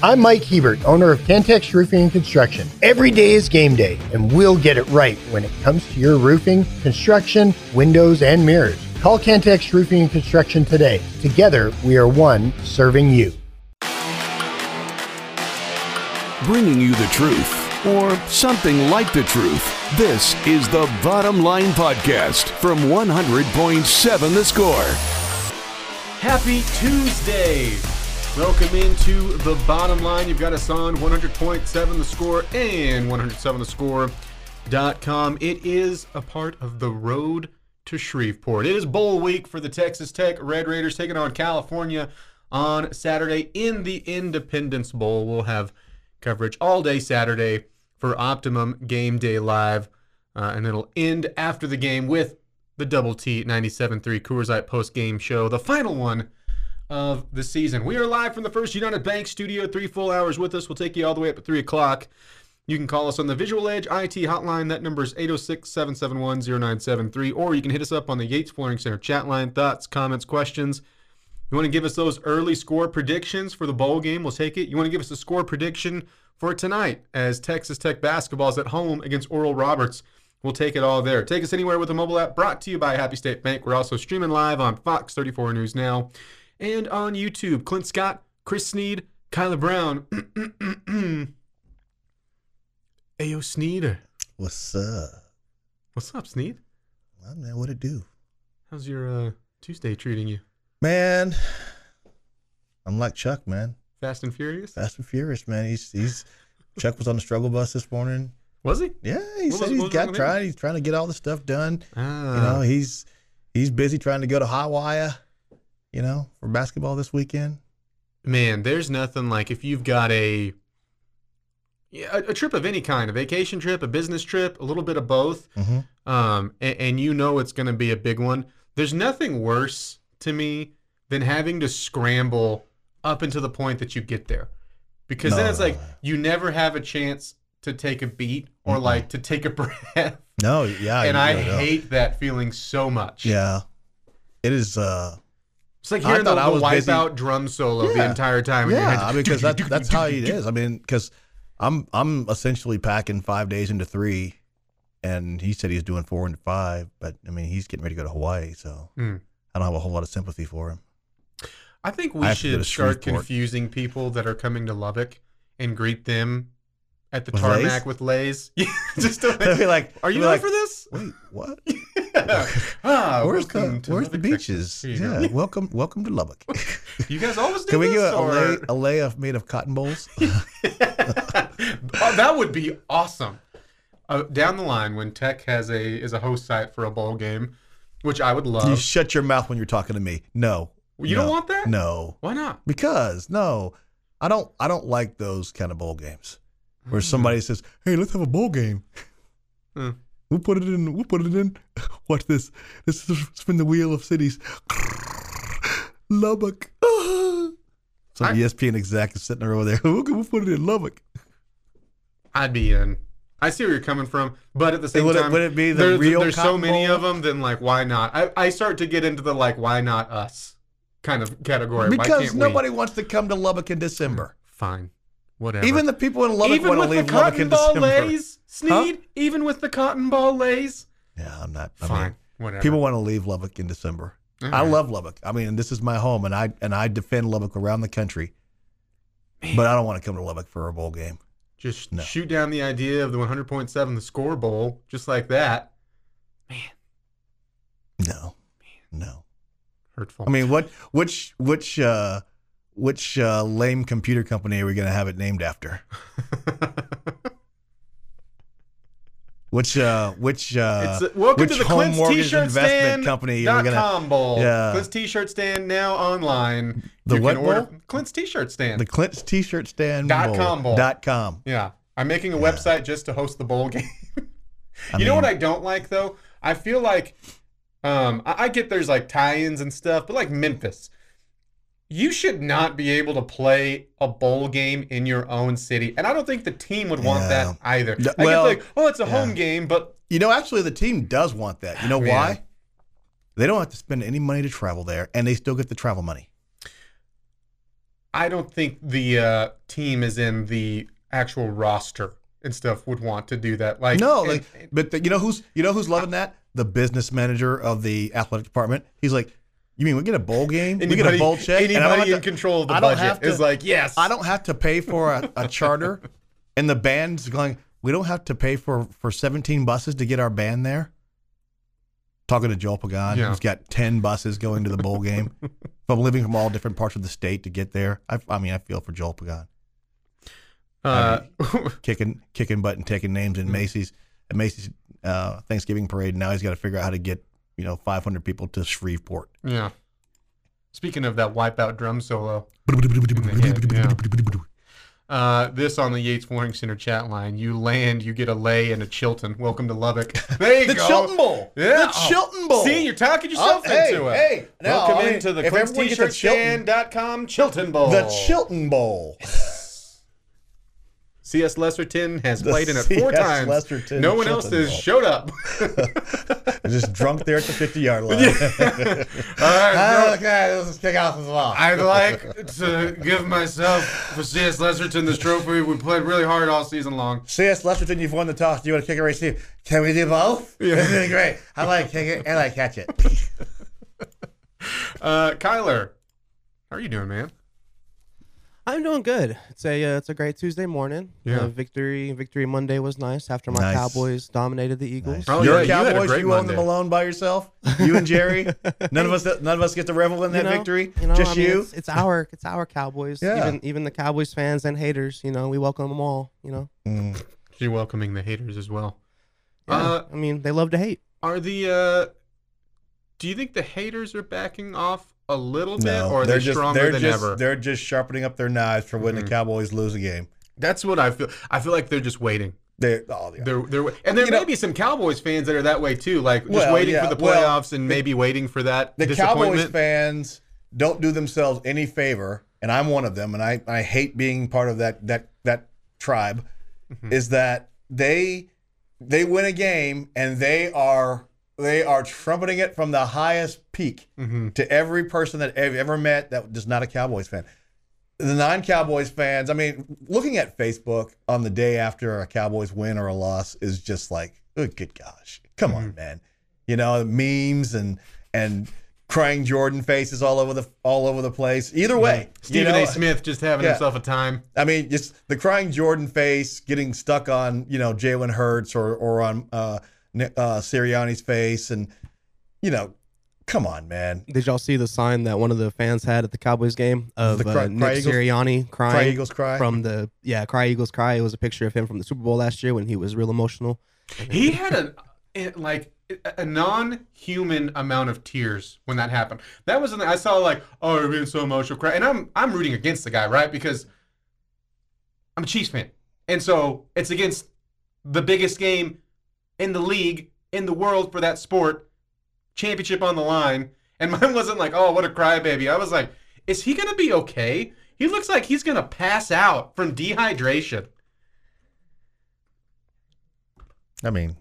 I'm Mike Hebert, owner of Cantex Roofing and Construction. Every day is game day, and we'll get it right when it comes to your roofing, construction, windows, and mirrors. Call Cantex Roofing and Construction today. Together, we are one serving you. Bringing you the truth, or something like the truth. This is the Bottom Line Podcast from 100.7 The Score. Happy Tuesday! Welcome into the bottom line. You've got us on 100.7 the score and 107thescore.com. It is a part of the road to Shreveport. It is bowl week for the Texas Tech Red Raiders taking on California on Saturday in the Independence Bowl. We'll have coverage all day Saturday for Optimum Game Day Live, uh, and it'll end after the game with the Double T 97.3 Coors Light post game show, the final one of the season. We are live from the First United Bank studio, three full hours with us. We'll take you all the way up at 3 o'clock. You can call us on the Visual Edge IT hotline. That number is 806 771 0973. Or you can hit us up on the Yates Flooring Center chat line. Thoughts, comments, questions. You want to give us those early score predictions for the bowl game? We'll take it. You want to give us a score prediction for tonight as Texas Tech basketball is at home against Oral Roberts? We'll take it all there. Take us anywhere with a mobile app brought to you by Happy State Bank. We're also streaming live on Fox 34 News Now and on YouTube. Clint Scott, Chris Snead, Kyler Brown. Ayo, Snead. What's up? What's up, Snead? Well, man, what it do? How's your uh, Tuesday treating you? Man, I'm like Chuck, man. Fast and Furious? Fast and Furious, man. He's he's Chuck was on the struggle bus this morning. Was he? Yeah, he What said was- he's what was wrong got trying. He's trying to get all the stuff done. Ah, You know, he's he's busy trying to go to Hawaii. You know, for basketball this weekend. man, there's nothing like if you've got a a, a trip of any kind, a vacation trip, a business trip, a little bit of both, hmm um, and, and you know it's going to be a big one. There's nothing worse to me than having to scramble up until the point that you get there, because then it's no, like no. you never have a chance to take a beat or Mm-mm. like to take a breath, No, yeah, and I hate that feeling so much. Yeah, it is. uh It's like I hearing the, I the was busy- wipeout drum solo the entire time. Yeah, because that, that's how it is. I mean, because I'm I'm essentially packing five days into three, and he said he's doing four into five. But I mean, he's getting ready to go to Hawaii, so Hmm. I don't have a whole lot of sympathy for him. I think we go should start confusing people that are coming to Lubbock and greet them at the With tarmac Lay's? with Lays. Yeah, just to be like, are you ready for this? Wait, what? ah, where's the Where's the beaches? Go. Yeah, welcome welcome to Lubbock. You guys always do Can we get a lay, a lay of made of cotton bowls? oh, that would be awesome. Uh, down the line, when Tech has a is a host site for a bowl game, which I would love. you shut your mouth when you're talking to me. No, You don't want that? No, Why not? because no, I don't. I don't like those kind of bowl games Mm. where somebody says, "Hey, let's have a bowl game." Hmm. We'll put it in. We'll put it in. Watch this. This is spin the wheel of cities. Lubbock. Some I- ESPN exec is sitting over there. We'll, we'll put it in Lubbock. I'd be in. I see where you're coming from, but at the same would it- time, would it be the there's, real there's so many of them. Then like, why not? I, I start to get into the like, why not us kind of category. Because nobody we? wants to come to Lubbock in December. Fine, whatever. Even the people in Lubbock even want to leave Lubbock in December. lays, Snead. Even with the cotton ball lays. Yeah, I'm not. I Fine, mean, whatever. people want to leave Lubbock in December. I love Lubbock. I mean, this is my home, and I and I defend Lubbock around the country. But I don't want to come to Lubbock for a bowl game. just No. shoot down the idea of the 100.7 the score bowl just like that. Man. No, no. Hurtful. I mean, what? Which? Which? uh Which uh, lame computer company are we going to have it named after? Which? uh Which? uh it's uh, welcome which to the Clint's T-shirt investment stand company dot gonna- com bowl. Yeah. Clint's T-shirt stand now online. The you what can order bowl? Clint's T-shirt stand. the Clint's T-shirt stand Dot bowl. com bowl. Dot com. yeah, I'm making a Yeah. website just to host the bowl game. You know what I don't like though? I feel like um, I, I get there's like tie-ins and stuff, but like Memphis, you should not be able to play a bowl game in your own city, and I don't think the team would want Yeah. that either. Yeah, I well, get like, oh, it's a home game, but You know, actually, the team does want that. You know Yeah. why? They don't have to spend any money to travel there, and they still get the travel money. I don't think the uh, team is in the actual roster and stuff would want to do that. Like No, and- like, but the, you know who's you know who's loving that? The business manager of the athletic department. He's like, you mean we get a bowl game? we get a bowl check. and I don't Anybody in to- control of the I budget to- is like, yes. I don't have to pay for a, a charter, and the band's going. We don't have to pay for for 17 buses to get our band there. Talking to Joel Pagan, Yeah. who's got 10 buses going to the bowl game from living from all different parts of the state to get there. I, I mean, I feel for Joel Pagan. Uh, kicking kicking butt and taking names in Macy's at Macy's uh, Thanksgiving parade. Now he's got to figure out how to get you know 500 people to Shreveport. yeah. Speaking of that wipeout drum solo, yeah. uh, this on the Yates Flooring Center chat line. You land, you get a lay and a Chilton. Welcome to Lubbock. There you The go. The Chilton Bowl. Yeah. The Chilton Bowl. See, you're talking yourself Oh, hey, into it. hey, now, Welcome I mean, into the if everyone gets Chilton- Chilton Bowl. The Chilton Bowl. C.S. Lesterton has The played in it four times. Lesterton no one else has Bowl. showed up. Just drunk there at the 50 yard line. All right, no, okay, this is kick off as well. I'd like to give myself for C.S. Lesterton this trophy. We played really hard all season long. C.S. Lesterton, you've won the toss. Do you want to kick it or receive? Can we do both? Yeah. This is great. I like kick it and I catch it. Uh, Kyler, how are you doing, man? I'm doing good. It's a uh, it's a great Tuesday morning. Yeah. Uh, victory Victory Monday was nice after my Nice. Cowboys dominated the Eagles. Oh, You're yeah, a you had a Cowboys. great You, own them alone by yourself. You and Jerry. none of us. None of us get to revel in that You know, victory. You know, Just I mean, you. It's, it's our it's our Cowboys. Yeah. Even even the Cowboys fans and haters. You know, we welcome them all. You know. Mm. You're welcoming the haters as well. Yeah. Uh, I mean, they love to hate. Are the uh, do you think the haters are backing off a little bit, No, or are they're just stronger they're than just ever? they're just sharpening up their knives for when Mhm. the Cowboys lose a game. That's what I feel. I feel like they're just waiting. They oh yeah. They're they're and there You may know- be some Cowboys fans that are that way too, like just Well, waiting yeah, for the well, playoffs and maybe waiting for that the Cowboys fans don't do themselves any favor, and I'm one of them, and I, I hate being part of that that that tribe. Mm-hmm. Is that they they win a game and they are they are trumpeting it from the highest peak Mm-hmm. to every person that I've ever met that is not a Cowboys fan. The non-Cowboys fans, I mean, looking at Facebook on the day after a Cowboys win or a loss is just like, oh, good gosh, come Mm-hmm. on, man. You know, memes and and crying Jordan faces all over the all over the place. Either way, you Stephen know, A. Smith just having Yeah. himself a time. I mean, just the crying Jordan face getting stuck on you know Jalen Hurts or or on uh, uh, Sirianni's face, and you know, come on, man. Did y'all see the sign that one of the fans had at the Cowboys game of The cry- uh, cry Nick Eagles? Sirianni crying Cry Eagles cry. from the yeah Cry Eagles cry? It was a picture of him from the Super Bowl last year when he was real emotional. He had a like a non-human amount of tears when that happened. That was I saw like oh you're being so emotional, cry, and I'm I'm rooting against the guy right because I'm a Chiefs fan, and so it's against the biggest game in the league in the world for that sport, championship on the line, and mine wasn't like oh what a crybaby. I was like, is he gonna be okay? He looks like he's gonna pass out from dehydration. I mean, It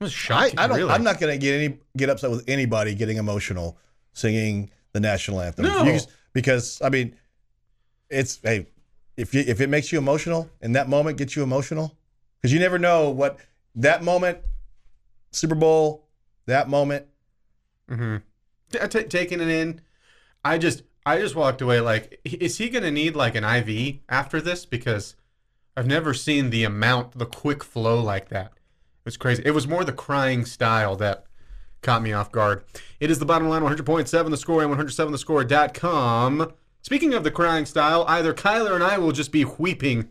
was I, shocking. I don't. really. I'm not going to get any get upset with anybody getting emotional singing the national anthem. No. Just- because I mean, it's hey, if you if it makes you emotional in that moment, gets you emotional because you never know what that moment, Super Bowl, that moment. Mm-hmm. T- taking it in, I just I just walked away like, is he gonna need like an IV after this? Because I've never seen the amount, the quick flow like that. It was crazy. It was more the crying style that caught me off guard. It is the bottom line 100.7 the score and 107thescore.com. Speaking of the crying style, either Kyler and I will just be weeping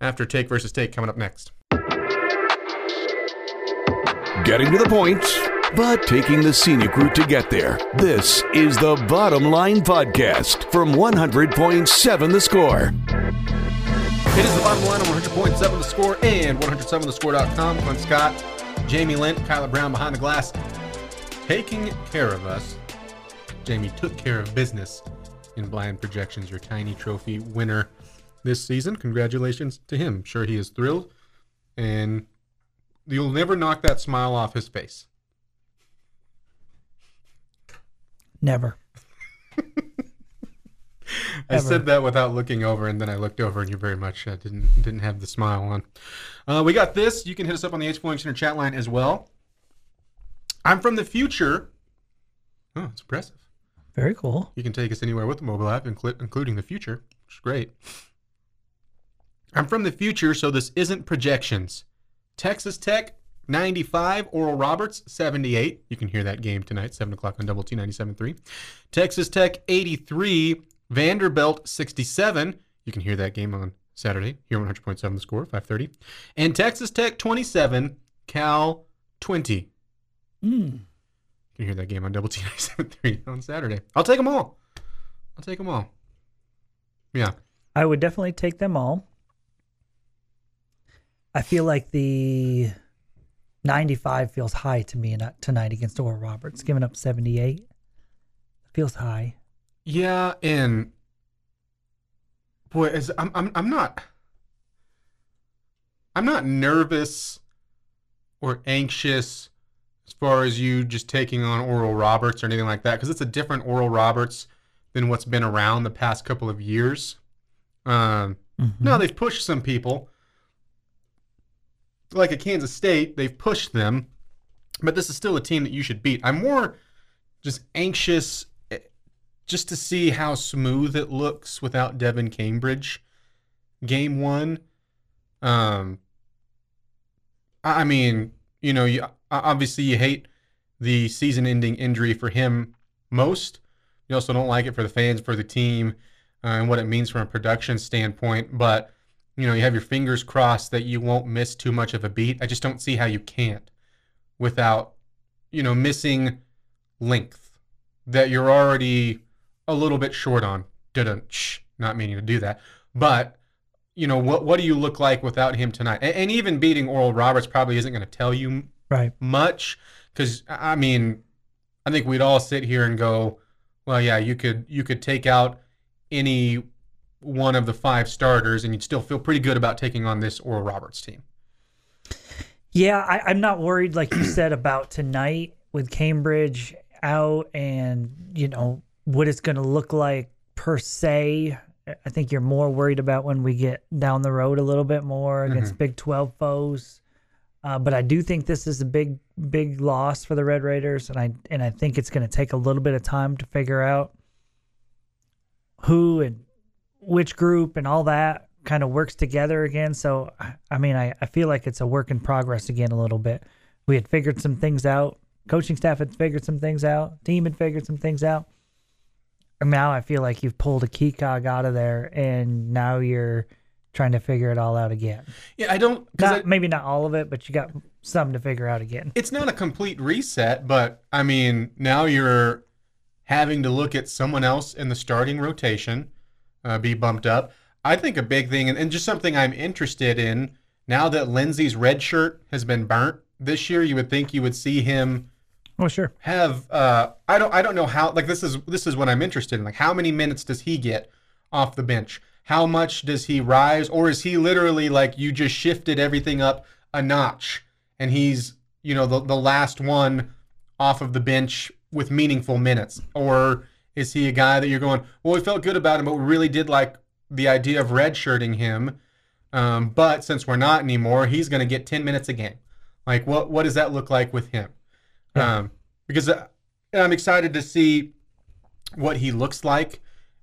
after take versus take coming up next. Getting to the point, but taking the scenic route to get there. This is the Bottom Line Podcast from 100.7 The Score. It is the bottom line on 100.7 The Score and 107thescore.com. Clint Scott, Jamie Lent, Kyler Brown behind the glass, taking care of us. Jamie took care of business in Blind Projections, your tiny trophy winner this season. Congratulations to him. Sure, he is thrilled, and you'll never knock that smile off his face. Never. I Ever. said that without looking over, and then I looked over, and you very much uh, didn't didn't have the smile on. Uh, we got this. You can hit us up on the Yates Flooring Center chat line as well. I'm from the future. Oh, it's impressive. Very cool. You can take us anywhere with the mobile app, inclu- including the future, which is great. I'm from the future, so this isn't projections. Texas Tech 95, Oral Roberts 78. You can hear that game tonight, 7 o'clock on Double T 97.3. Texas Tech 83, Vanderbilt 67. You can hear that game on Saturday, here on 100.7 the score, 5.30. And Texas Tech 27, Cal 20. Mm. You can hear that game on Double T 97.3 on Saturday. I'll take them all. I'll take them all. Yeah. I would definitely take them all. I feel like the 95 feels high to me tonight against Oral Roberts, giving up 78. Feels high. Yeah, and boy, as I'm, I'm, I'm not, I'm not nervous or anxious as far as you just taking on Oral Roberts or anything like that, because it's a different Oral Roberts than what's been around the past couple of years. Um, No, they've pushed some people, like a Kansas State, they've pushed them, but this is still a team that you should beat. I'm more just anxious eh, just to see how smooth it looks without Devan Cambridge. Game one, um, I mean, you know, you, obviously you hate the season-ending injury for him most. You also don't like it for the fans, for the team, uh, and what it means from a production standpoint. But you know, you have your fingers crossed that you won't miss too much of a beat. I just don't see how you can't without, you know, missing length that you're already a little bit short on. Didn't not meaning to do that, but you know what? What do you look like without him tonight? And, and even beating Oral Roberts probably isn't going to tell you Right. much because I mean, I think we'd all sit here and go, well, yeah, you could you could take out any one of the five starters and you'd still feel pretty good about taking on this Oral Roberts team. Yeah, I, I'm not worried, like you said, about tonight with Cambridge out and, you know, what it's going to look like per se. I think you're more worried about when we get down the road a little bit more against Big 12 foes. Uh, but I do think this is a big, big loss for the Red Raiders, and I and I think it's going to take a little bit of time to figure out who and which group and all that kind of works together again. So, I- mean, I, I feel like it's a work in progress again a little bit. We had figured some things out. Coaching staff had figured some things out. Team had figured some things out. And now I feel like you've pulled a key cog out of there, and now you're trying to figure it all out again. Yeah, I don't. Not I- maybe not all of it, but you got some to figure out again. it's not a complete reset, but I mean, now you're having to look at someone else in the starting rotation uh, be bumped up. I think a big thing, and, and just something I'm interested in now that Lindsey's red shirt has been burnt this year, you would think you would see him Oh, sure. have uh I don't I don't know how like this is this is what I'm interested in. Like how many minutes does he get off the bench? How much does he rise or is he literally like you just shifted everything up a notch and he's, you know, the the last one off of the bench with meaningful minutes or is he a guy that you're going, well, we felt good about him, but we really did like the idea of redshirting him. Um, but since we're not anymore, he's going to get 10 minutes a game. Like, what what does that look like with him? Um, because uh, I'm excited to see what he looks like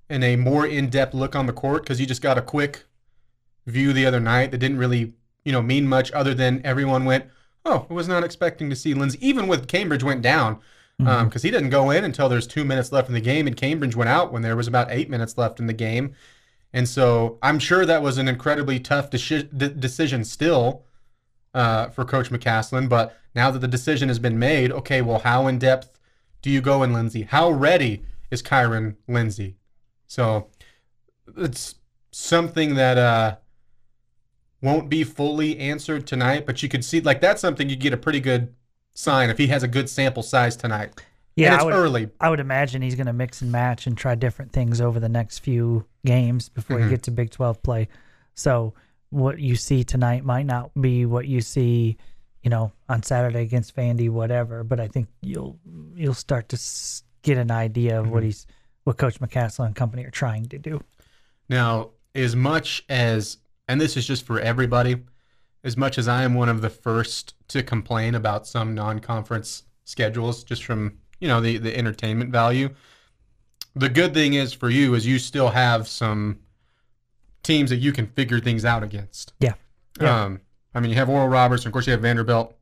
in a more in-depth look on the court. Because you just got a quick view the other night that didn't really, you know, mean much other than everyone went, "Oh, I was not expecting to see Lindsey." Even with Cambridge went down because he didn't go in until there's two minutes left in the game, and Cambridge went out when there was about eight minutes left in the game. And so I'm sure that was an incredibly tough deci- de- decision still uh, for Coach McCasland. But now that the decision has been made, okay, well, how in depth do you go in Lindsey? How ready is Kyron Lindsey? So it's something that uh, won't be fully answered tonight, but you could see like that's something you get a pretty good sign if he has a good sample size tonight. Yeah, and it's I would, early. I would imagine he's going to mix and match and try different things over the next few games before Mhm. you get to Big 12 play. So what you see tonight might not be what you see, you know, on Saturday against Vandy, whatever. But I think you'll you'll start to get an idea of what Mhm. he's what Coach McCasland and company are trying to do. Now, as much as, and this is just for everybody, as much as I am one of the first to complain about some non-conference schedules, just from you know the the entertainment value, the good thing is for you is you still have some teams that you can figure things out against. Yeah. Yeah. Um, I mean, you have Oral Roberts, and of course you have Vanderbilt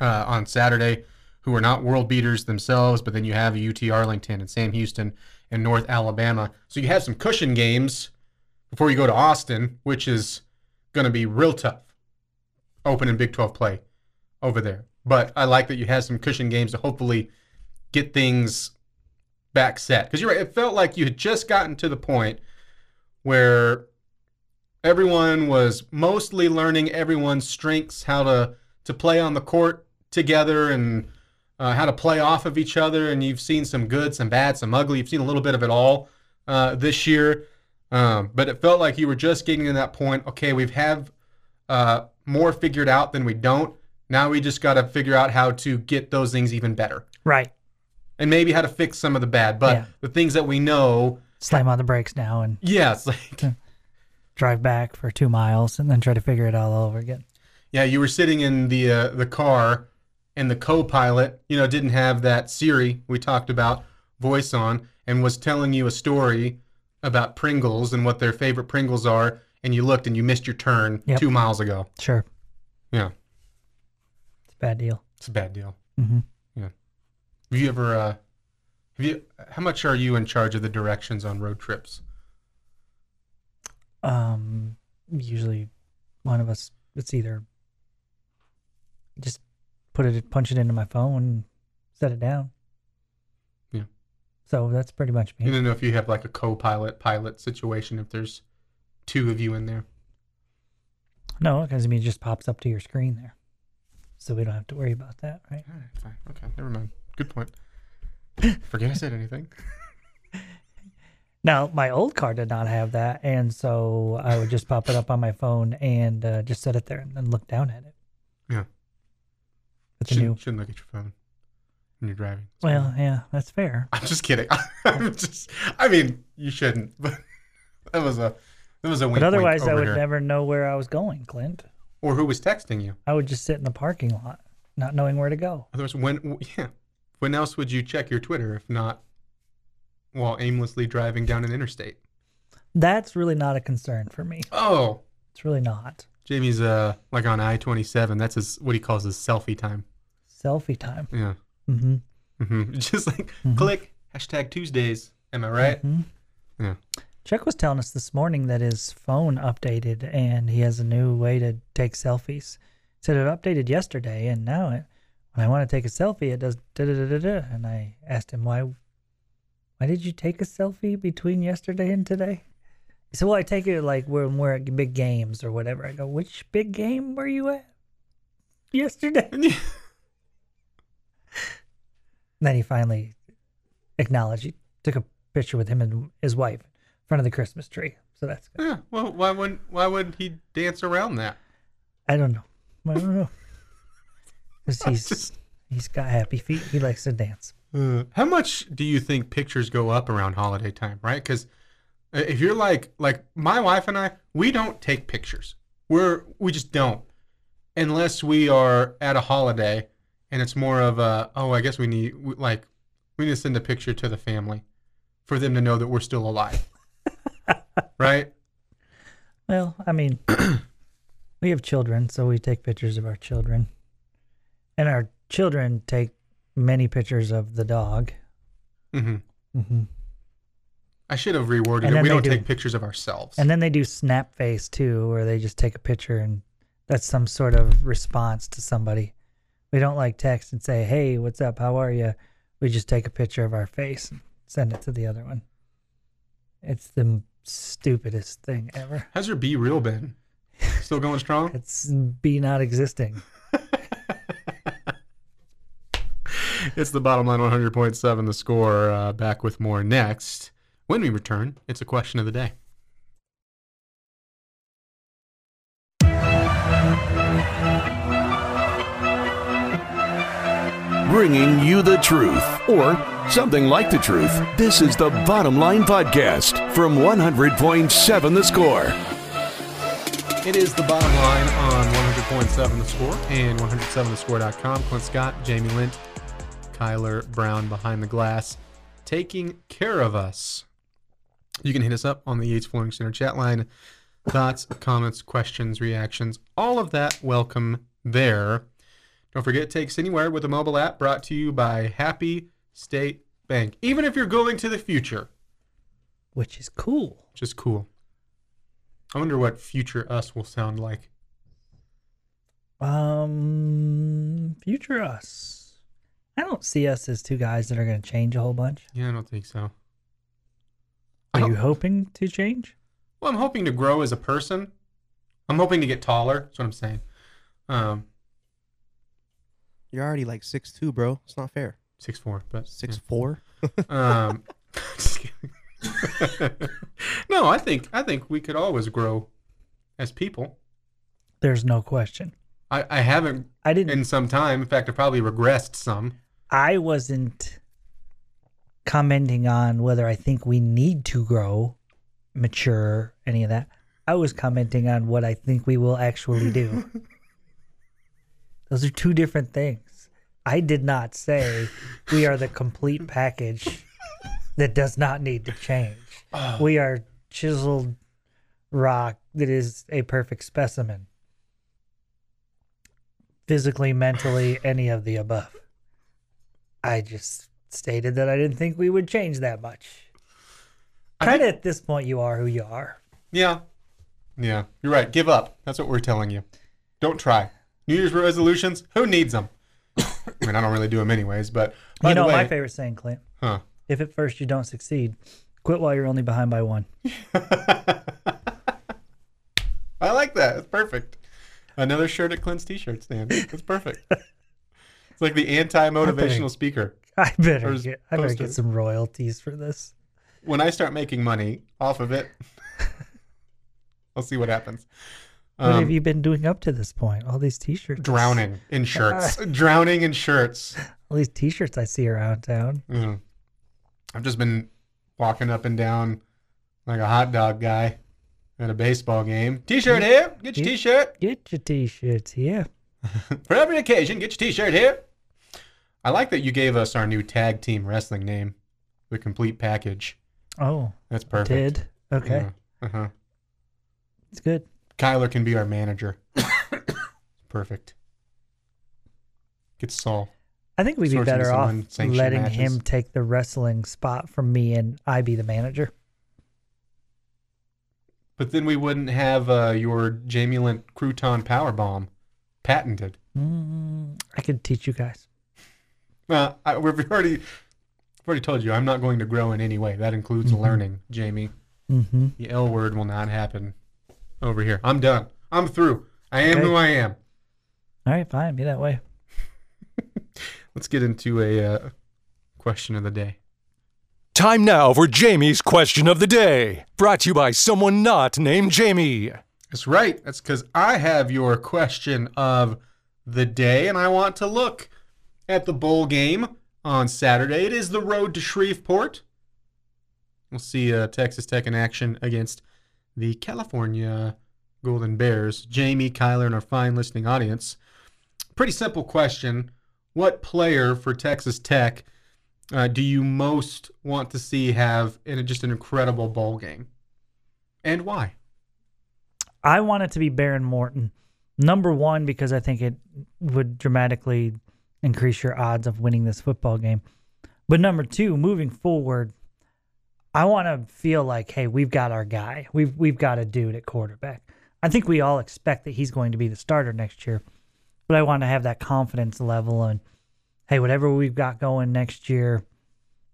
uh, on Saturday, who are not world beaters themselves, but then you have UT Arlington and Sam Houston and North Alabama. So you have some cushion games before you go to Austin, which is going to be real tough. Open in Big 12 play over there. But I like that you had some cushion games to hopefully get things back set. Because you're right, it felt like you had just gotten to the point where everyone was mostly learning everyone's strengths, how to to play on the court together, and uh, how to play off of each other. And you've seen some good, some bad, some ugly. You've seen a little bit of it all uh, this year. Um, but it felt like you were just getting to that point. Okay, we've have uh, more figured out than we don't. Now we just got to figure out how to get those things even better, Right. and maybe how to fix some of the bad. But Yeah. the things that we know, Slam on the brakes now and yeah, it's like drive back for two miles and then try to figure it all over again. Yeah, you were sitting in the uh, the car, and the co-pilot, you know, didn't have that Siri we talked about voice on, and was telling you a story about Pringles and what their favorite Pringles are, and you looked and you missed your turn Yep. two miles ago. Sure. Yeah, It's a bad deal. it's a bad deal. Mm-hmm. Yeah. Have you ever? Uh, have you? How much are you in charge of the directions on road trips? Um, usually one of us, it's either just put it, punch it into my phone, set it down. Yeah. So that's pretty much You don't know if you have like a co-pilot pilot situation if there's two of you in there. No, because I mean, it just pops up to your screen there. So we don't have to worry about that, right? All right, fine. Okay, never mind. Good point. Forget I said anything. Now, my old car did not have that. And so I would just pop it up on my phone and uh, just set it there and then look down at it. Yeah. The Shouldn't, new. shouldn't look at your phone when you're driving. It's Well, fine. yeah, that's fair. I'm just kidding. I'm just. I mean, you shouldn't. But that was a that was a wink. But otherwise, wink I would here. never know where I was going, Clint. Or who was texting you? I would just sit in the parking lot, not knowing where to go. Otherwise, when yeah, when else would you check your Twitter if not while aimlessly driving down an interstate? That's really not a concern for me. Oh, It's really not. Jamie's uh like on I twenty seven. That's his what he calls his selfie time. Selfie time. Yeah. Mm-hmm. Mm hmm Just like Mhm. click hashtag Tuesdays. Am I right? hmm Yeah. Chuck was telling us this morning that his phone updated and he has a new way to take selfies. He Said it updated yesterday and now it, when I want to take a selfie, it does da da da da da. And I asked him why. Why did you take a selfie between yesterday and today? He said, "Well, I take it like when we're at big games or whatever." I go, "Which big game were you at yesterday?" then he finally acknowledged he took a picture with him and his wife front of the Christmas tree. So that's good. Yeah. Well, why wouldn't why wouldn't he dance around that? I don't know. I don't know. 'Cause he's Just- he's got happy feet. He likes to dance. Uh, how much do you think pictures go up around holiday time? Right? Because if you're like like my wife and I, we don't take pictures. We're we just don't unless we are at a holiday and it's more of a oh I guess we need like we need to send a picture to the family for them to know that we're still alive. Right? Well, I mean, we have children, so we take pictures of our children, and our children take many pictures of the dog. hmm hmm I should have reworded it. We don't do- take pictures of ourselves. And then they do snap face too, where they just take a picture and that's some sort of response to somebody. We don't like text and say, "Hey, what's up? How are you?" We just take a picture of our face and send it to the other one. It's the stupidest thing ever. How's your BeReal been? Still going strong? It's be not existing. It's the bottom line 100.7 the score. Uh, back with more next. When we return, it's a question of the day. Bringing you the truth or something like the truth. This is the Bottom Line Podcast from 100.7 The Score. It is the bottom line on 100.7 The Score and 107thescore.com. Clint Scott, Jamie Lent, Kyler Brown behind the glass, taking care of us. You can hit us up on the Yates Flooring Center chat line. Thoughts, comments, questions, reactions, all of that welcome there. Don't forget, Take us anywhere with a mobile app brought to you by Happy State Bank. Even if you're going to the future, which is cool. which is cool. I wonder what future us will sound like. Um, future us. I don't see us as two guys that are going to change a whole bunch. Yeah, I don't think so. I Are hope- you hoping to change? Well, I'm hoping to grow as a person. I'm hoping to get taller. That's what I'm saying. Um, You're already like six two, bro. It's not fair. Six four, but Six four. Um, just kidding. no, I think I think we could always grow as people. There's no question. I, I haven't I didn't. in some time. In fact, I probably regressed some. I wasn't commenting on whether I think we need to grow, mature, any of that. I was commenting on what I think we will actually do. Those are two different things. I did not say we are the complete package that does not need to change. Oh. We are chiseled rock that is a perfect specimen. Physically, mentally, any of the above. I just stated that I didn't think we would change that much. Kind of at this point, you are who you are. Yeah, yeah, you're right. Give up. That's what we're telling you. Don't try. New Year's resolutions. Who needs them? I mean, I don't really do them anyways. But you know way, my favorite saying, Clint. huh? If at first you don't succeed, quit while you're only behind by one. I like that. It's perfect. Another shirt at Clint's t-shirt stand. It's perfect. it's like the anti-motivational speaker. I better get I better poster. get some royalties for this. When I start making money off of it, I'll see what happens. What Um, have you been doing up to this point? All these t-shirts. drowning in shirts. drowning in shirts. All these t-shirts I see around town. Mm. I've just been walking up and down like a hot dog guy at a baseball game. T-shirt here. Get your t-shirt. Get your t-shirts here. For every occasion, get your t-shirt here. I like that you gave us our new tag team wrestling name, the complete package. Oh, That's perfect. did okay. Yeah. Uh-huh. It's good. Kyler can be our manager. perfect. Get Saul. I think we'd be better off letting matches. him take the wrestling spot from me and I be the manager. But then we wouldn't have uh, your Jamie Lent crouton power bomb patented. Mm, I could teach you guys. Uh, I, we've already, I've already told you I'm not going to grow in any way. That includes learning, Jamie. Mm-hmm. The L word will not happen over here. I'm done. I'm through. I am Okay. who I am. All right, fine. Be that way. Let's get into a uh, question of the day. Time now for Jamie's question of the day, brought to you by someone not named Jamie. That's right. That's because I have your question of the day, and I want to look at the bowl game on Saturday. It is the road to Shreveport. We'll see uh, Texas Tech in action against the California Golden Bears. Jamie, Kyler, and our fine listening audience. Pretty simple question. What player for Texas Tech uh, do you most want to see have in a, just an incredible bowl game? And why? I want it to be Behren Morton. Number one, because I think it would dramatically increase your odds of winning this football game. But number two, moving forward, I want to feel like, hey, we've got our guy. We've we've got a dude at quarterback. I think we all expect that he's going to be the starter next year. But I want to have that confidence level and hey, whatever we've got going next year,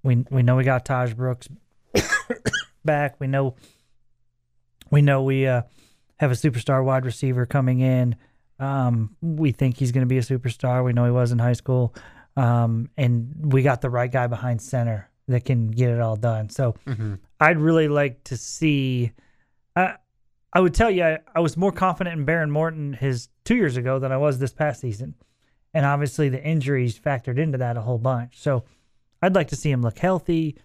we we know we got Tahj Brooks back. We know we know we uh have a superstar wide receiver coming in. Um, we think he's going to be a superstar. We know he was in high school. Um, and we got the right guy behind center that can get it all done. So Mhm. I'd really like to see. I I would tell you I, I was more confident in Behren Morton his two years ago than I was this past season, and obviously the injuries factored into that a whole bunch. So I'd like to see him look healthy,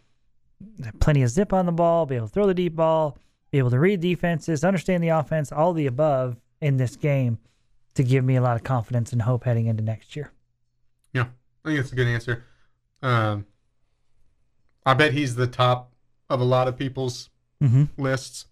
plenty of zip on the ball, be able to throw the deep ball, be able to read defenses, understand the offense, all the above in this game to give me a lot of confidence and hope heading into next year. Yeah, I think that's a good answer. Um, I bet he's the top of a lot of people's Mm-hmm. lists.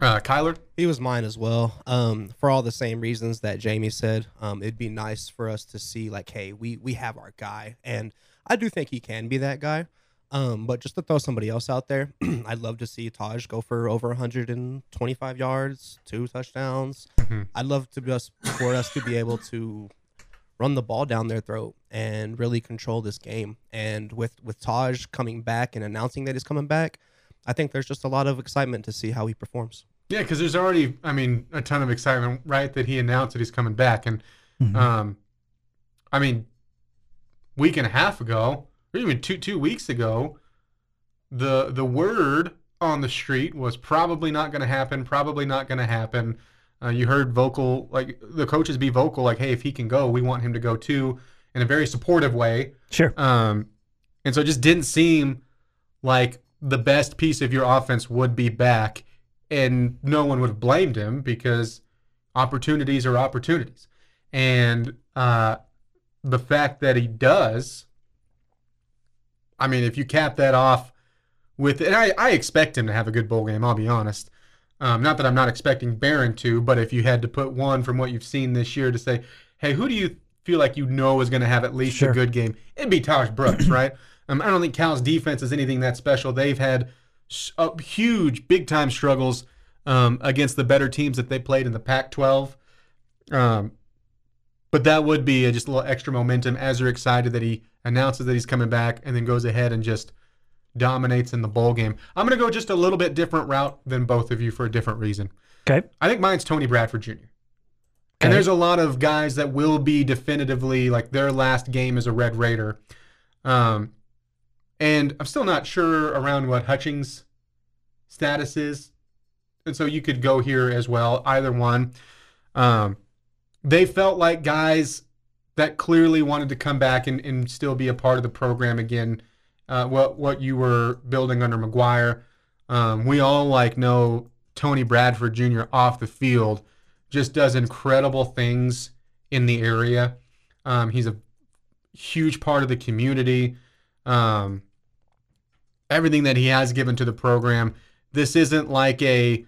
Uh, Kyler, He was mine as well. Um, for all the same reasons that Jamie said. Um, it'd be nice for us to see like, hey, we we have our guy, and I do think he can be that guy. Um, but just to throw somebody else out there, I'd love to see Tahj go for over 125 yards, two touchdowns. Mhm. I'd love to just for us to be able to run the ball down their throat and really control this game. And with with Tahj coming back and announcing that he's coming back, I think there's just a lot of excitement to see how he performs. yeah, because there's already, I mean, a ton of excitement, right? That he announced that he's coming back, and um, I mean, week and a half ago, or even two two weeks ago, the the word on the street was probably not going to happen. Probably not going to happen. Uh, you heard vocal, like the coaches be vocal, like, "Hey, if he can go, we want him to go too," in a very supportive way. Sure. Um, and so it just didn't seem like the best piece of your offense would be back, and no one would have blamed him because opportunities are opportunities, and uh, the fact that he does. I mean, if you cap that off with, and I, I expect him to have a good bowl game. I'll be honest. Um, not that I'm not expecting Behren to, but if you had to put one from what you've seen this year to say, hey, who do you feel like you know is going to have at least Sure. a good game? It'd be Tahj Brooks, right? Um, I don't think Cal's defense is anything that special. They've had s- uh, huge, big time struggles um, against the better teams that they played in the Pac-12. Um, but that would be a, just a little extra momentum as you're excited that he announces that he's coming back and then goes ahead and just dominates in the bowl game. I'm going to go just a little bit different route than both of you for a different reason. Okay. I think mine's Tony Bradford Jr. Okay. And there's a lot of guys that will be definitively like their last game as a Red Raider. Um, and I'm still not sure around what Hutchings' status is. And so you could go here as well, either one. Um, they felt like guys that clearly wanted to come back and, and still be a part of the program again. Uh, what what you were building under McGuire. Um, we all like know Tony Bradford Jr. off the field just does incredible things in the area. Um, he's a huge part of the community. Um, everything that he has given to the program. This isn't like a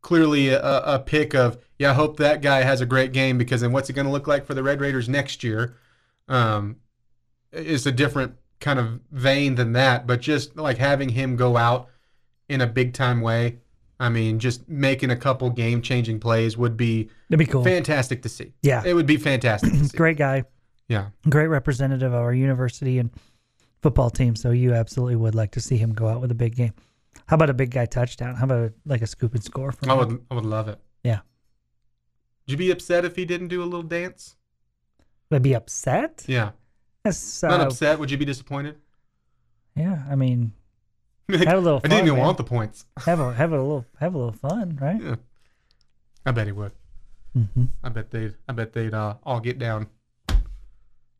clearly a, a pick of yeah. I hope that guy has a great game because then what's it going to look like for the Red Raiders next year? Um, is a different kind of vein than that. But just like having him go out in a big time way. I mean, just making a couple game changing plays would be That'd be cool. fantastic to see. Yeah. It would be fantastic to see. Great guy. Yeah. Great representative of our university and football team. So you absolutely would like to see him go out with a big game. How about a big guy touchdown? How about like a scoop and score from I him? would I would love it. Yeah. Would you be upset if he didn't do a little dance? Would I be upset? Yeah. Yes, Not upset. Would you be disappointed? Yeah, I mean, Like, Have a little I didn't even man. want the points. have a have a little have a little fun, right? Yeah. I bet he would. Mm-hmm. I bet they'd I bet they'd uh, all get down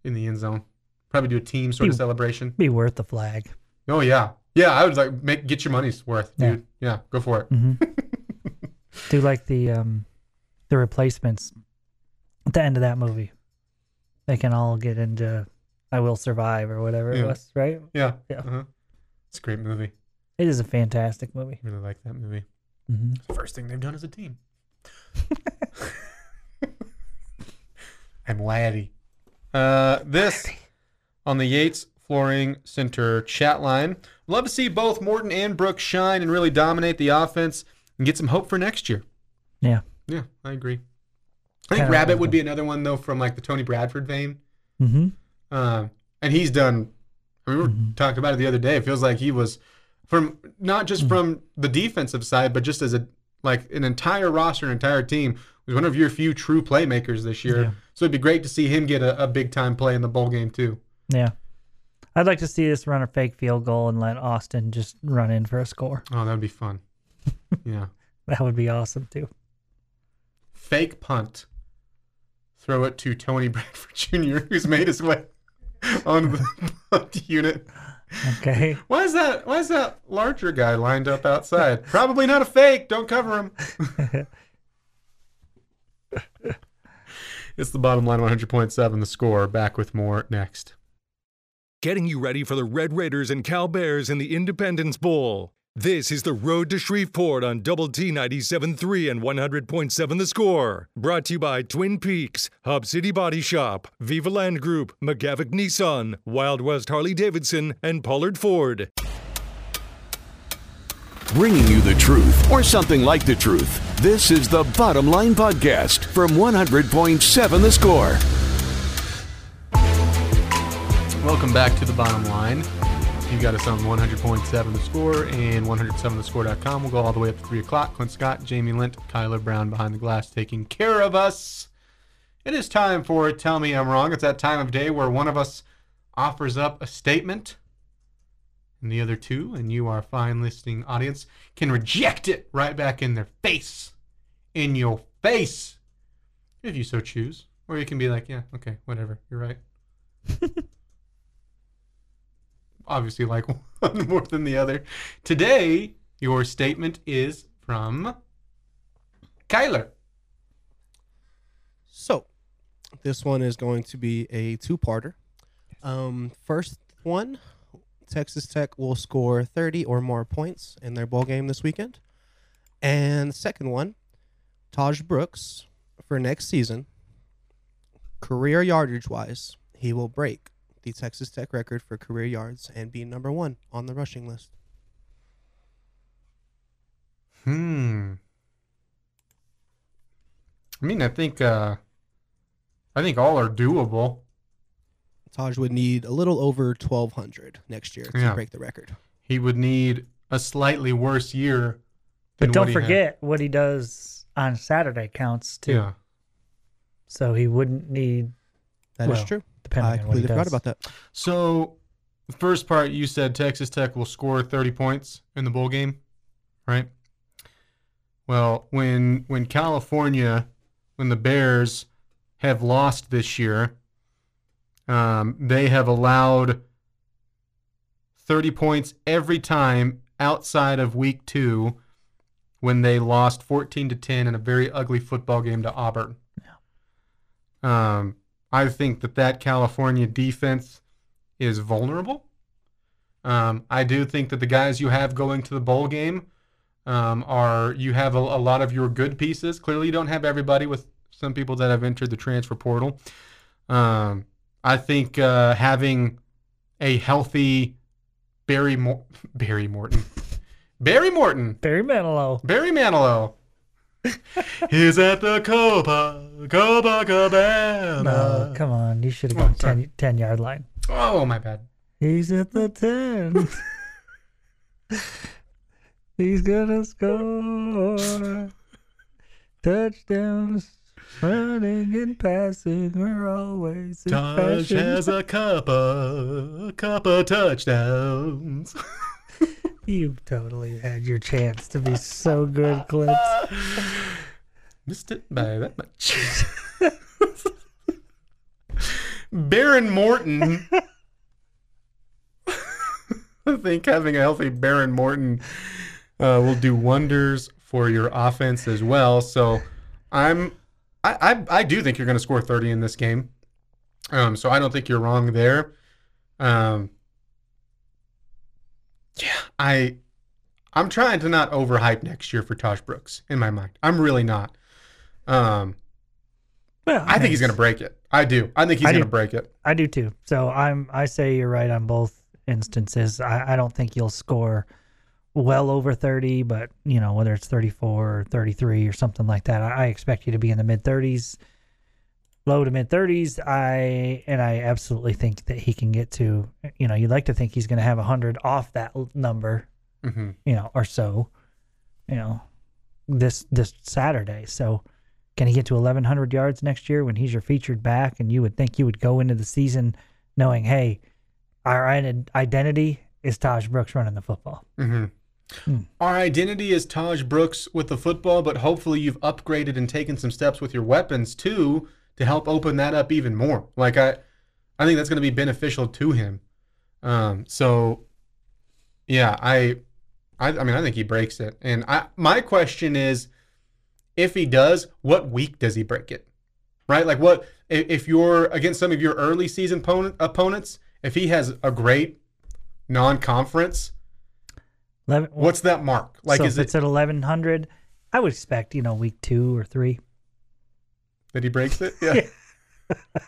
in the end zone. Probably do a team sort of celebration. Be worth the flag. Oh yeah. Yeah, I would like make get your money's worth, dude. Yeah, go for it. hmm Do like the um the replacements at the end of that movie. They can all get into "I Will Survive" or whatever Yeah. it was, right? Yeah. Yeah. Uh-huh. It's a great movie. It is a fantastic movie. Really like that movie. hmm It's the first thing they've done as a team. I'm laddie. Uh, this on the Yates Flooring Center chat line. Love to see both Morton and Brooks shine and really dominate the offense and get some hope for next year. Yeah. Yeah, I agree. I think Rabbit would be another one though from like the Tony Bradford vein. hmm Um, and he's done. I mean, we were Mhm. talking about it the other day. It feels like he was from not just from the defensive side, but just as a like an entire roster, an entire team. Was one of your few true playmakers this year. Yeah. So it'd be great to see him get a, a big time play in the bowl game too. Yeah. I'd like to see us run a fake field goal and let Austin just run in for a score. Oh, that would be fun. yeah, That would be awesome too. fake punt. Throw it to Tony Bradford Jr., who's made his way. on the unit. Okay. Why is that? Why is that larger guy lined up outside? Probably not a fake. Don't cover him. it's the bottom line 100.7 the score. Back with more next. Getting you ready for the Red Raiders and Cal Bears in the Independence Bowl. This is the Road to Shreveport on Double T 97.3 and 100.7 The Score. Brought to you by Twin Peaks, Hub City Body Shop, Viva Land Group, McGavock Nissan, Wild West Harley Davidson, and Pollard Ford. Bringing you the truth, or something like the truth. This is the Bottom Line Podcast from 100.7 The Score. Welcome back to the bottom line. You got us on 100.7 the score and 107thescore.com. We'll go all the way up to 3 o'clock. Clint Scott, Jamie Lent, Kyler Brown behind the glass taking care of us. It is time for Tell Me I'm Wrong. It's that time of day where one of us offers up a statement and the other two, and you, our fine listening audience, can reject it right back in their face. In your face. If you so choose. Or you can be like, yeah, okay, whatever. You're right obviously like one more than the other. Today, your statement is from Kyler. So, this one is going to be a two-parter. Um, first one, Texas Tech will score 30 or more points in their bowl game this weekend. And second one, Tahj Brooks for next season, career yardage wise, he will break the Texas Tech record for career yards and be number one on the rushing list. Hmm. I mean, I think uh, I think all are doable. Tahj would need a little over 1,200 next year to Yeah. break the record. He would need a slightly worse year. But don't what he had. forget what he does on Saturday counts too. Yeah. So he wouldn't need That is Well, true. depending I on what he completely forgot does. about that. So, the first part you said Texas Tech will score 30 points in the bowl game, right? Well, when when California, when the Bears have lost this year, um, they have allowed 30 points every time outside of week two when they lost 14 to 10 in a very ugly football game to Auburn. Yeah. Um, I think that that California defense is vulnerable. Um, I do think that the guys you have going to the bowl game um, are you have a, a lot of your good pieces. Clearly, you don't have everybody with some people that have entered the transfer portal. Um, I think uh, having a healthy Barry Mor- Barry Morton, Barry Morton, Barry Manilow. Barry Manilow. He's at the Copa, Copacabana. No, come on. You should have Oh, gone sorry. 10, 10 yard line. Oh, my bad. He's at the 10. He's gonna score. Touchdowns, running and passing are always in Tahj fashion. has a cup of, a cup of touchdowns. You've totally had your chance to be so good, Clint. Missed it by that much. Behren Morton. I think having a healthy Behren Morton uh, will do wonders for your offense as well. So I'm, I, I, I do think you're going to score 30 in this game. Um, so I don't think you're wrong there. Um, yeah, I, I'm trying to not overhype next year for Tahj Brooks in my mind. I'm really not. Um, Well, I think he's going to break it. I do. I think he's going to break it. I do too. So I'm. I say you're right on both instances. I, I don't think you'll score well over 30, but you know whether it's 34 or 33 or something like that. I, I expect you to be in the mid 30s, low to mid 30s. I and I absolutely think that he can get to. You know, you'd like to think he's going to have 100 off that number. hmm You know, or so. You know, this this Saturday. So. Can he get to 1,100 yards next year when he's your featured back? And you would think you would go into the season knowing, hey, our identity is Tahj Brooks running the football. hmm Hmm. Our identity is Tahj Brooks with the football, but hopefully you've upgraded and taken some steps with your weapons too to help open that up even more. Like I, I think that's going to be beneficial to him. Um, so, yeah, I, I, I mean, I think he breaks it. And I, my question is, if he does, what week does he break it? Right? Like, what if, if you're against some of your early season opponent, opponents? If he has a great non-conference, 11, what's that mark? Like, so is if it it's at 1100, I would expect, you know, week two or three. that he breaks it? Yeah.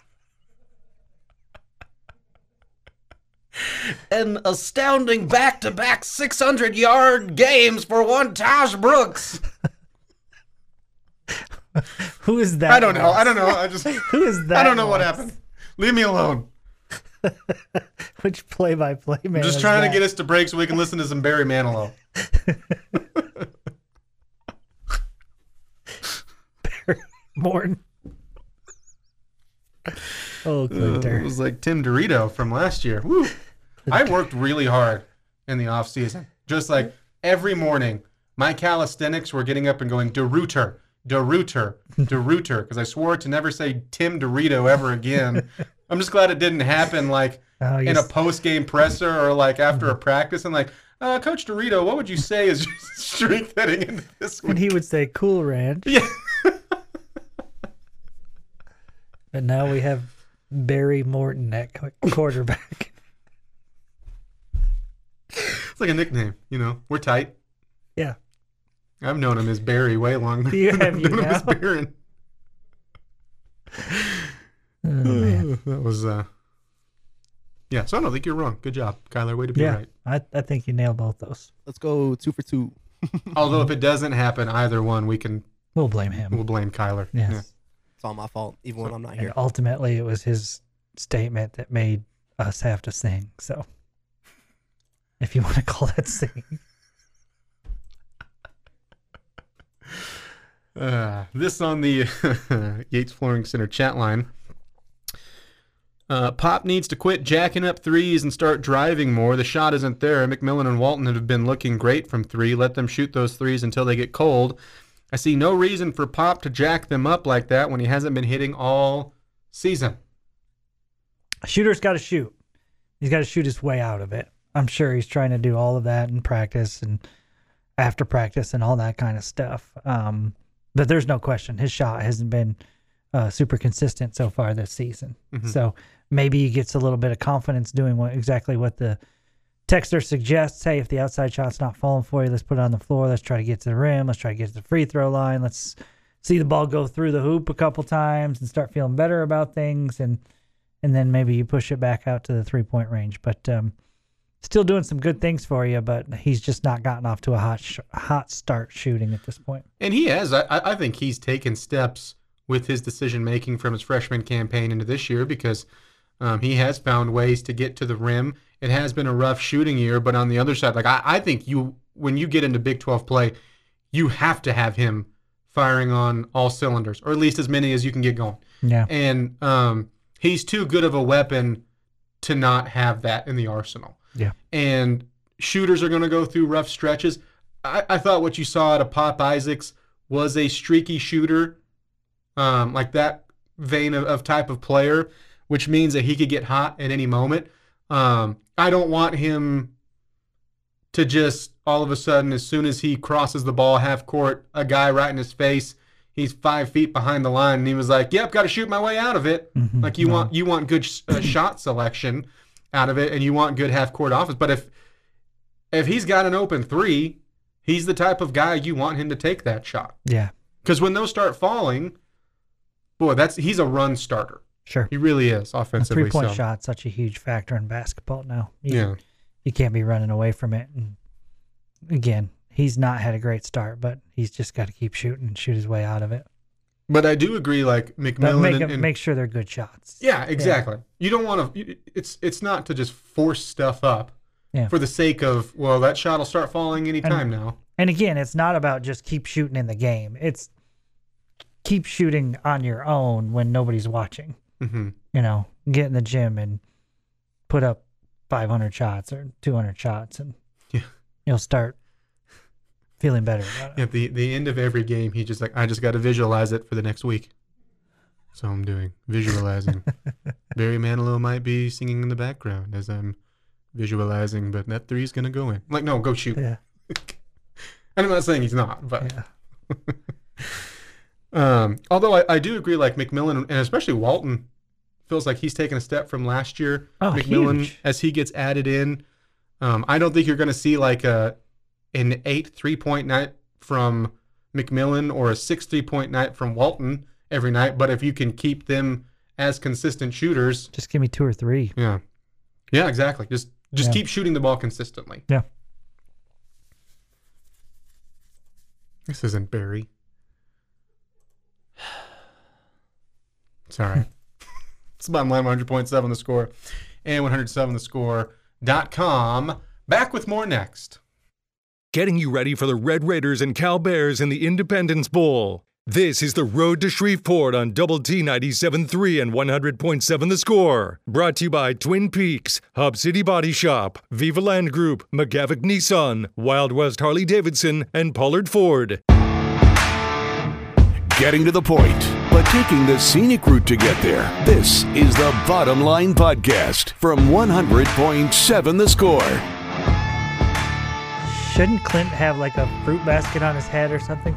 An astounding back to back 600 yard games for one Tahj Brooks. Who is that? I don't know. I don't know. I just Who is that? I don't know what happened. Leave me alone. Which play by play man? I'm just trying that? to get us to break so we can listen to some Barry Manilow. Barry Morton. Oh, uh, It was like Tim Dorito from last year. Woo. I worked really hard in the off season. Just like every morning, my calisthenics were getting up and going DeRuiter, DeRuiter, DeRuiter, because I swore to never say Tim Dorito ever again. I'm just glad it didn't happen like Oh, in a post game presser or like after a practice and like, uh, Coach Dorito, what would you say is strength heading into this and week? he would say Cool Ranch. Yeah. But now we have Barry Morton at quarterback. It's like a nickname, you know. We're tight. yeah. I've known him as Barry way longer. You than have I've you known him as now? Behren. Oh, that was uh yeah so i don't think you're wrong good job kyler way to be Yeah. right I, I think you nailed both those. Let's go two for two. although if it doesn't happen either one we can We'll blame him. we'll blame kyler yes. Yeah. It's all my fault, even when I'm not And here. ultimately, it was his statement that made us have to sing. So, if you want to call that singing, Uh, this on the Yates Flooring Center chat line. Uh, Pop needs to quit jacking up threes and start driving more. The shot isn't there. McMillian and Walton have been looking great from three. Let them shoot those threes until they get cold. I see no reason for Pop to jack them up like that when he hasn't been hitting all season. a shooter's got to shoot. He's got to shoot his way out of it. I'm sure he's trying to do all of that in practice and after practice and all that kind of stuff. Um, but there's no question his shot hasn't been uh, super consistent so far this season. So maybe he gets a little bit of confidence doing what exactly what the texter suggests. Hey, if the outside shot's not falling for you, let's put it on the floor. Let's try to get to the rim. Let's try to get to the free throw line. Let's see the ball go through the hoop a couple times and start feeling better about things. And and then maybe you push it back out to the three point range. But um, still doing some good things for you. But he's just not gotten off to a hot sh- hot start shooting at this point. And he has. I, I think he's taken steps with his decision making from his freshman campaign into this year because um, he has found ways to get to the rim. It has been a rough shooting year, but on the other side, like I, I think you when you get into Big 12 play, you have to have him firing on all cylinders, or at least as many as you can get going. Yeah. And um, he's too good of a weapon to not have that in the arsenal. Yeah. And shooters are going to go through rough stretches. I, I thought what you saw out of Pop Isaacs was a streaky shooter, um, like that vein of, of type of player, which means that he could get hot at any moment. Um, I don't want him to just all of a sudden, as soon as he crosses the ball half court, a guy right in his face, he's five feet behind the line, and he was like, "Yep, got to shoot my way out of it." Mhm. Like you No. want you want good uh, shot selection out of it, and you want good half court offense. But if if he's got an open three, he's the type of guy you want him to take that shot. Yeah. Because when those start falling, boy, that's he's a run starter. Sure. He really is offensively. three point so. shot such a huge factor in basketball now. You, Yeah. you can't be running away from it. And again, he's not had a great start, but he's just got to keep shooting and shoot his way out of it. But I do agree, like McMillian make and, and- make sure they're good shots. yeah, exactly. You don't want to. It's it's not to just force stuff up Yeah. for the sake of well, that shot will start falling anytime now. And again, it's not about just keep shooting in the game. It's keep shooting on your own when nobody's watching. hmm You know, get in the gym and put up 500 shots or 200 shots, and Yeah. you'll start feeling better about it. At the the end of every game, he just like I just got to visualize it for the next week. So I'm doing visualizing. Barry Manilow might be singing in the background as I'm visualizing, but that three's gonna go in. I'm like, no, go shoot. Yeah. And I'm not saying he's not, but Yeah. um, although I, I do agree, like McMillian and especially Walton feels like he's taken a step from last year. Oh, McMillian huge. as he gets added in. Um, I don't think you're going to see like a an eight three point night from McMillian or a six three point night from Walton every night. But if you can keep them as consistent shooters, Just give me two or three. yeah, yeah, exactly. Just just Yeah. keep shooting the ball consistently. Yeah. This isn't Barry. It's all right. it's bottom line 100.7 the score and 107 the score.com. Back with more next. Getting you ready for the Red Raiders and Cal Bears in the Independence Bowl. This is the Road to Shreveport on Double T 97.3 and 100.7 The Score. Brought to you by Twin Peaks, Hub City Body Shop, Viva Land Group, McGavock Nissan, Wild West Harley Davidson, and Pollard Ford. Getting to the point, but taking the scenic route to get there. This is the Bottom Line Podcast from 100.7 The Score. Shouldn't Clint have like a fruit basket on his head or something?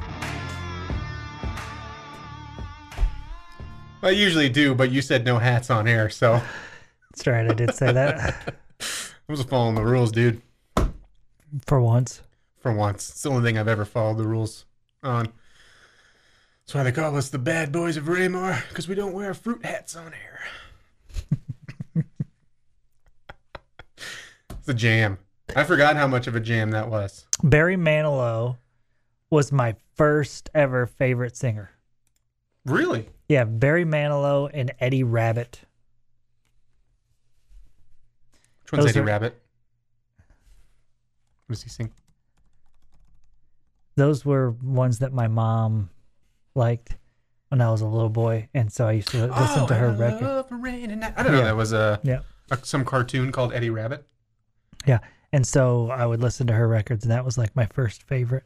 I usually do, but you said no hats on air, so That's right, I did say that I was following the rules, dude. for once. For once. It's the only thing I've ever followed the rules on. That's why they call us the bad boys of Ramar, because we don't wear fruit hats on air. it's a jam. I forgot how much of a jam that was. Barry Manilow was my first ever favorite singer. Really? Yeah, Barry Manilow and Eddie Rabbitt. Which one's Those Eddie are- Rabbit? What does he sing? Those were ones that my mom liked when I was a little boy, and so I used to listen oh, to her Oh, I record. love rain and. I don't know. Yeah. That was a, Yeah, a some cartoon called Eddie Rabbit. yeah, and so I would listen to her records, and that was like my first favorite.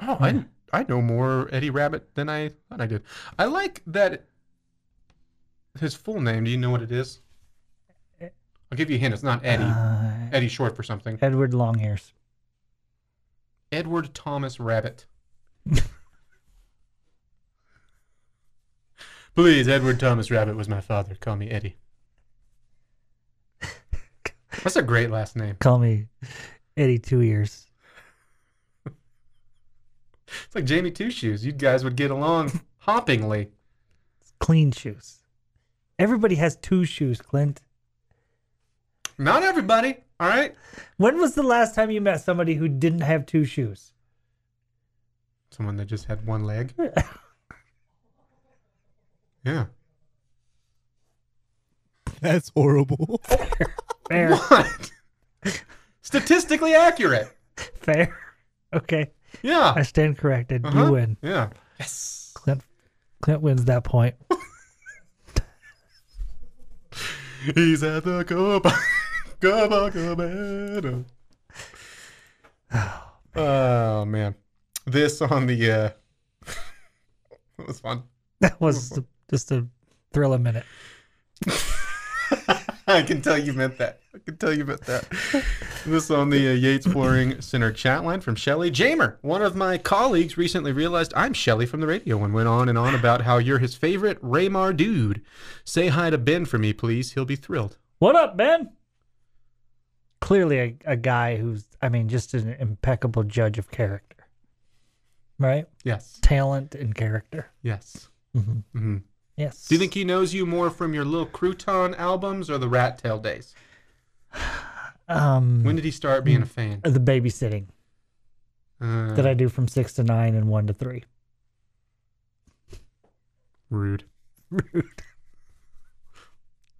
Oh, I I know more Eddie Rabbitt than I thought I did. I like that. His full name. Do you know what it is? I'll give you a hint. It's not Eddie. Uh, Eddie short for something. Edward Longears. Edward Thomas Rabbitt. Please, Edward Thomas Rabbit was my father. Call me Eddie. That's a great last name. Call me Eddie Two Ears. It's like Jamie Two Shoes. You guys would get along hoppingly. Clean shoes. Everybody has two shoes, Clint. Not everybody. All right. When was the last time you met somebody who didn't have two shoes? Someone that just had one leg. Yeah. That's horrible. Fair, What? Statistically accurate. fair. Okay, Yeah. I stand corrected. Uh-huh. You win. Yeah. Yes. Clint, Clint wins that point. He's at the Copa Copacabana. Oh man, this on the uh, that was fun. That was just a thrill a minute. I can tell you meant that. I can tell you meant that. This on the uh, Yates Flooring Center chat line from Shelly Jamer. One of my colleagues recently realized I'm Shelly from the radio and went on and on about how you're his favorite Ramar dude. Say hi to Ben for me, please. He'll be thrilled. What up, Ben? Clearly, a, a guy who's, I mean, just an impeccable judge of character, right? Yes. Talent and character. Yes. Mhm. hmm Yes. Do you think he knows you more from your little crouton albums or the Rat Tail days? um, When did he start being a fan? the babysitting Uh, that I do from six to nine and one to three? rude. Rude.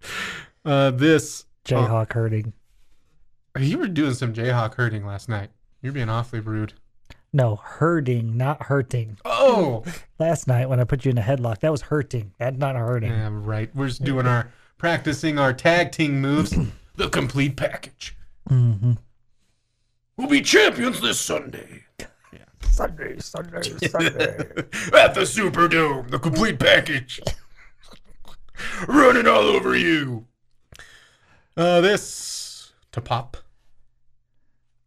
uh, this Jayhawk hurting. you were doing some Jayhawk hurting last night. You're being awfully rude. No, hurting, not hurting. Oh, Last night when I put you in a headlock, that was hurting. That not hurting. yeah, right. We're just doing our practicing our tag team moves. the complete package. Mm-hmm. We'll be champions this Sunday Yeah. Sunday, Sunday, Sunday. at the Superdome. The complete package. running all over you. Uh, this to pop.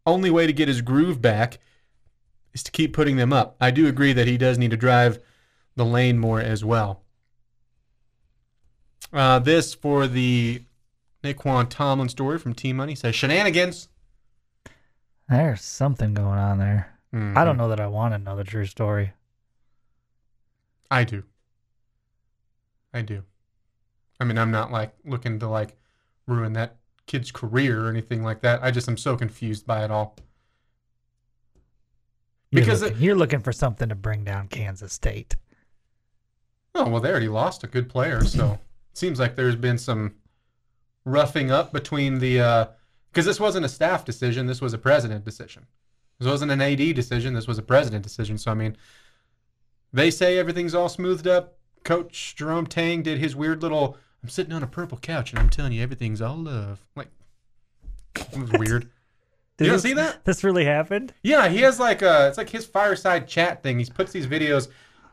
Only way to get his groove back is to keep putting them up. I do agree that he does need to drive the lane more as well. Uh, this for the Nae'Qwan Tomlin story from Team Money says shenanigans. There's something going on there. I Mhm. don't know that I want to know the true story. I do. I do. I mean, I'm not like looking to like ruin that kid's career or anything like that. I just am so confused by it all. You're Because looking, it- you're looking for something to bring down Kansas State. Oh well, they already lost a good player, so it seems like there's been some roughing up between the uh, because this wasn't a staff decision, this was a president decision. This wasn't an AD decision, this was a president decision. So I mean, they say everything's all smoothed up. Coach Jerome Tang did his weird little. I'm sitting on a purple couch and I'm telling you everything's all love. Like, it was weird. Did you don't this- see that? This really happened? Yeah, he has like a it's like his fireside chat thing. He puts these videos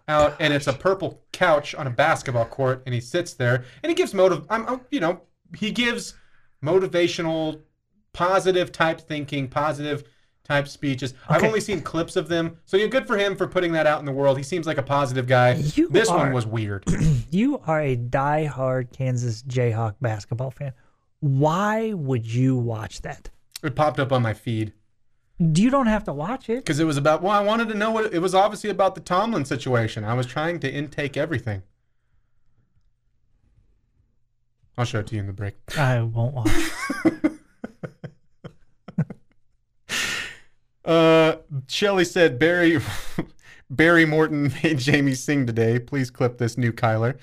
out, and it's a purple couch on a basketball court, and he sits there and he gives motive. I'm, I'm you know he gives motivational, positive type thinking, positive type speeches. I've only seen clips of them, so you're good for him for putting that out in the world. He seems like a positive guy. You this one was weird. You are a die-hard Kansas Jayhawk basketball fan. Why would you watch that? It popped up on my feed. Do you don't have to watch it. because it was about well i wanted to know what it was obviously about the tomlin situation i was trying to intake everything i'll show it to you in the break I won't watch. uh shelly said barry barry morton made jamie sing today please clip this new kyler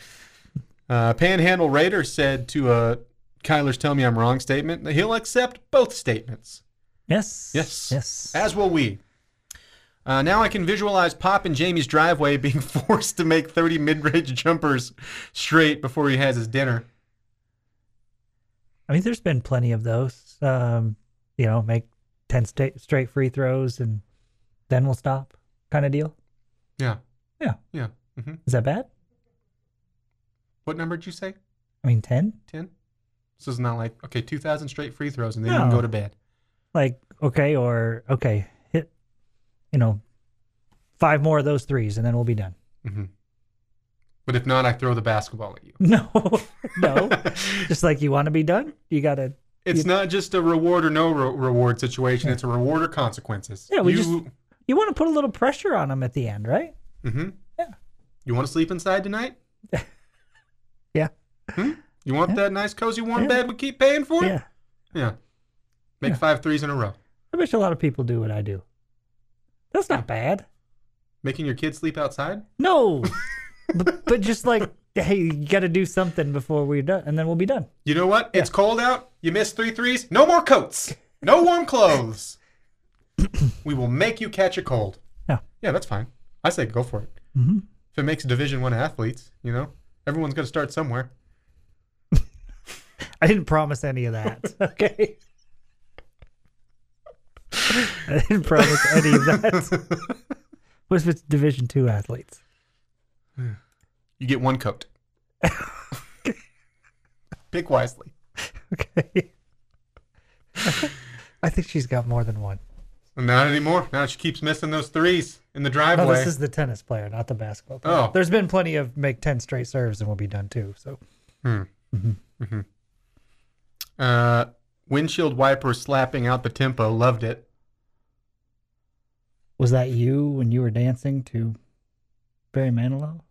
uh, panhandle raider said to uh, kyler's tell me i'm wrong statement he'll accept both statements Yes. Yes. Yes. As will we. Uh, now I can visualize Pop in Jamie's driveway being forced to make 30 mid-range jumpers straight before he has his dinner. I mean, there's been plenty of those. Um, you know, make ten sta- straight free throws and then we'll stop, kind of deal. Yeah. Yeah. Yeah. hmm Is that bad? What number did you say? I mean, ten. 10? This is not like, okay, 2,000 straight free throws and then you can No. go to bed. Like okay, or okay, hit. You know, five more of those threes and then we'll be done. hmm But if not, I throw the basketball at you. No, no. Just like you want to be done, you gotta. It's not just a reward or no re- reward situation. It's a reward or consequences. Yeah, we you, just- You want to put a little pressure on them at the end, right? hmm Yeah. You want to sleep inside tonight? Yeah. Hmm? You want Yeah. that nice cozy warm Yeah. bed we keep paying for? Yeah. Yeah. Make Yeah. five threes in a row. I wish a lot of people do what I do. That's not bad. Making your kids sleep outside? No, but, but just like, hey, you got to do something before we're done, and then we'll be done. You know what? It's cold out. You missed three threes. No more coats. No warm clothes. we will make you catch a cold. Yeah. Yeah, that's fine. I say go for it. hmm If it makes Division One athletes, you know, everyone's got to start somewhere. I didn't promise any of that. Okay. I didn't promise any of that. What if it's Division Two athletes? You get one coat. Pick wisely. Okay. I think she's got more than one. Not anymore. Now she keeps missing those threes in the No, driveway. this is the tennis player, not the basketball player. Oh. There's been plenty of make 10 straight serves and we'll be done too. So, Hmm. Mm-hmm. Uh, windshield wiper slapping out the tempo. Loved it. was that you when you were dancing to Barry Manilow?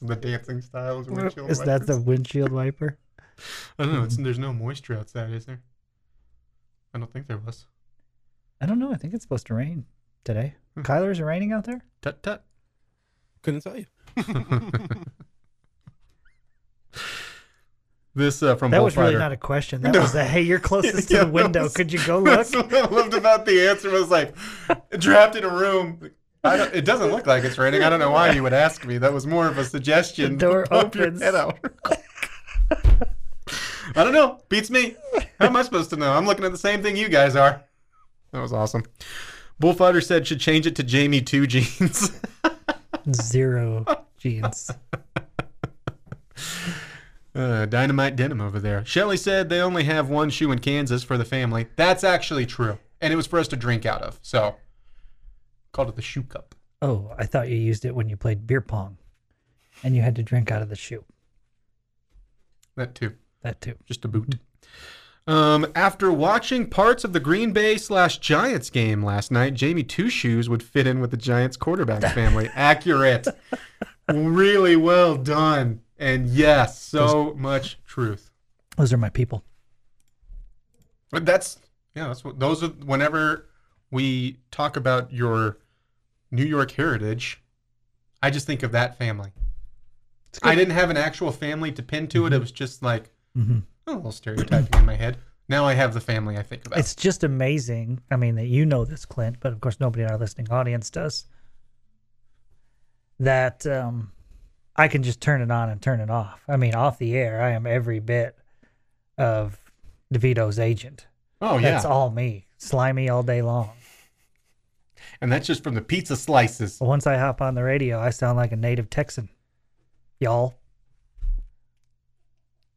The dancing style is windshield Is that the windshield wiper? I don't know. It's, there's no moisture outside, is there? I don't think there was. I don't know. I think it's supposed to rain today. Kyler, is it raining out there? Tut tut. Couldn't tell you. This uh, from That was really not a question. That No. was a hey, you're closest Yeah, to the window. was- Could you go look? That's what I loved about the answer was like trapped in a room. I don't, it doesn't look like it's raining. I don't know why you would ask me. That was more of a suggestion. The door opens. I don't know. Beats me. How am I supposed to know? I'm looking at the same thing you guys are. That was awesome. Bullfighter said should change it to Jamie Two Jeans. Zero jeans. Uh, dynamite denim over there. Shelly said they only have one shoe in Kansas for the family. That's actually true. And it was for us to drink out of. So, called it the shoe cup. Oh, I thought you used it when you played beer pong, and you had to drink out of the shoe. That too. That too. Just a boot. Um, after watching parts of the Green Bay slash Giants game last night, Jamie Two Shoes would fit in with the Giants quarterback family. Accurate. really well done. And yes, so much truth. Those are my people. But that's yeah, that's what those are whenever we talk about your New York heritage, I just think of that family. I didn't have an actual family to pin to it. It was just like hmm a little stereotyping in my head. Now I have the family I think about. It's just amazing. I mean, that you know this, Clint, but of course, nobody in our listening audience does. That um, I can just turn it on and turn it off. I mean, off the air, I am every bit of DeVito's agent. oh yeah, That's all me, slimy all day long. and that's just from the pizza slices. Once I hop on the radio, I sound like a native Texan. Y'all.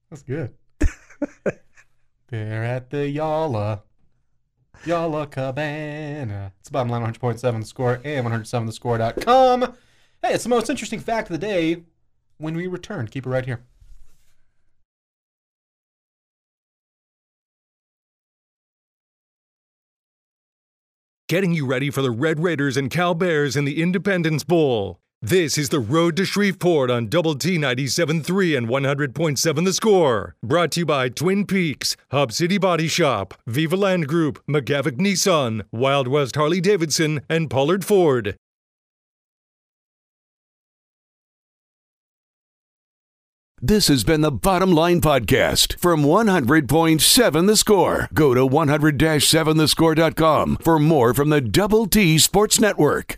That's good. They're at the Yalla. Yalla Cabana. It's bottom line 100.7 the score and 107thescore.com. Hey, it's the most interesting fact of the day when we return. Keep it right here. Getting you ready for the Red Raiders and Cal Bears in the Independence Bowl. This is the Road to Shreveport on Double T 97.3 and 100.7 The Score. Brought to you by Twin Peaks, Hub City Body Shop, Viva Land Group, McGavock Nissan, Wild West Harley Davidson, and Pollard Ford. This has been the Bottom Line Podcast from 100.7 The Score. Go to 100-7thescore.com for more from the Double T Sports Network.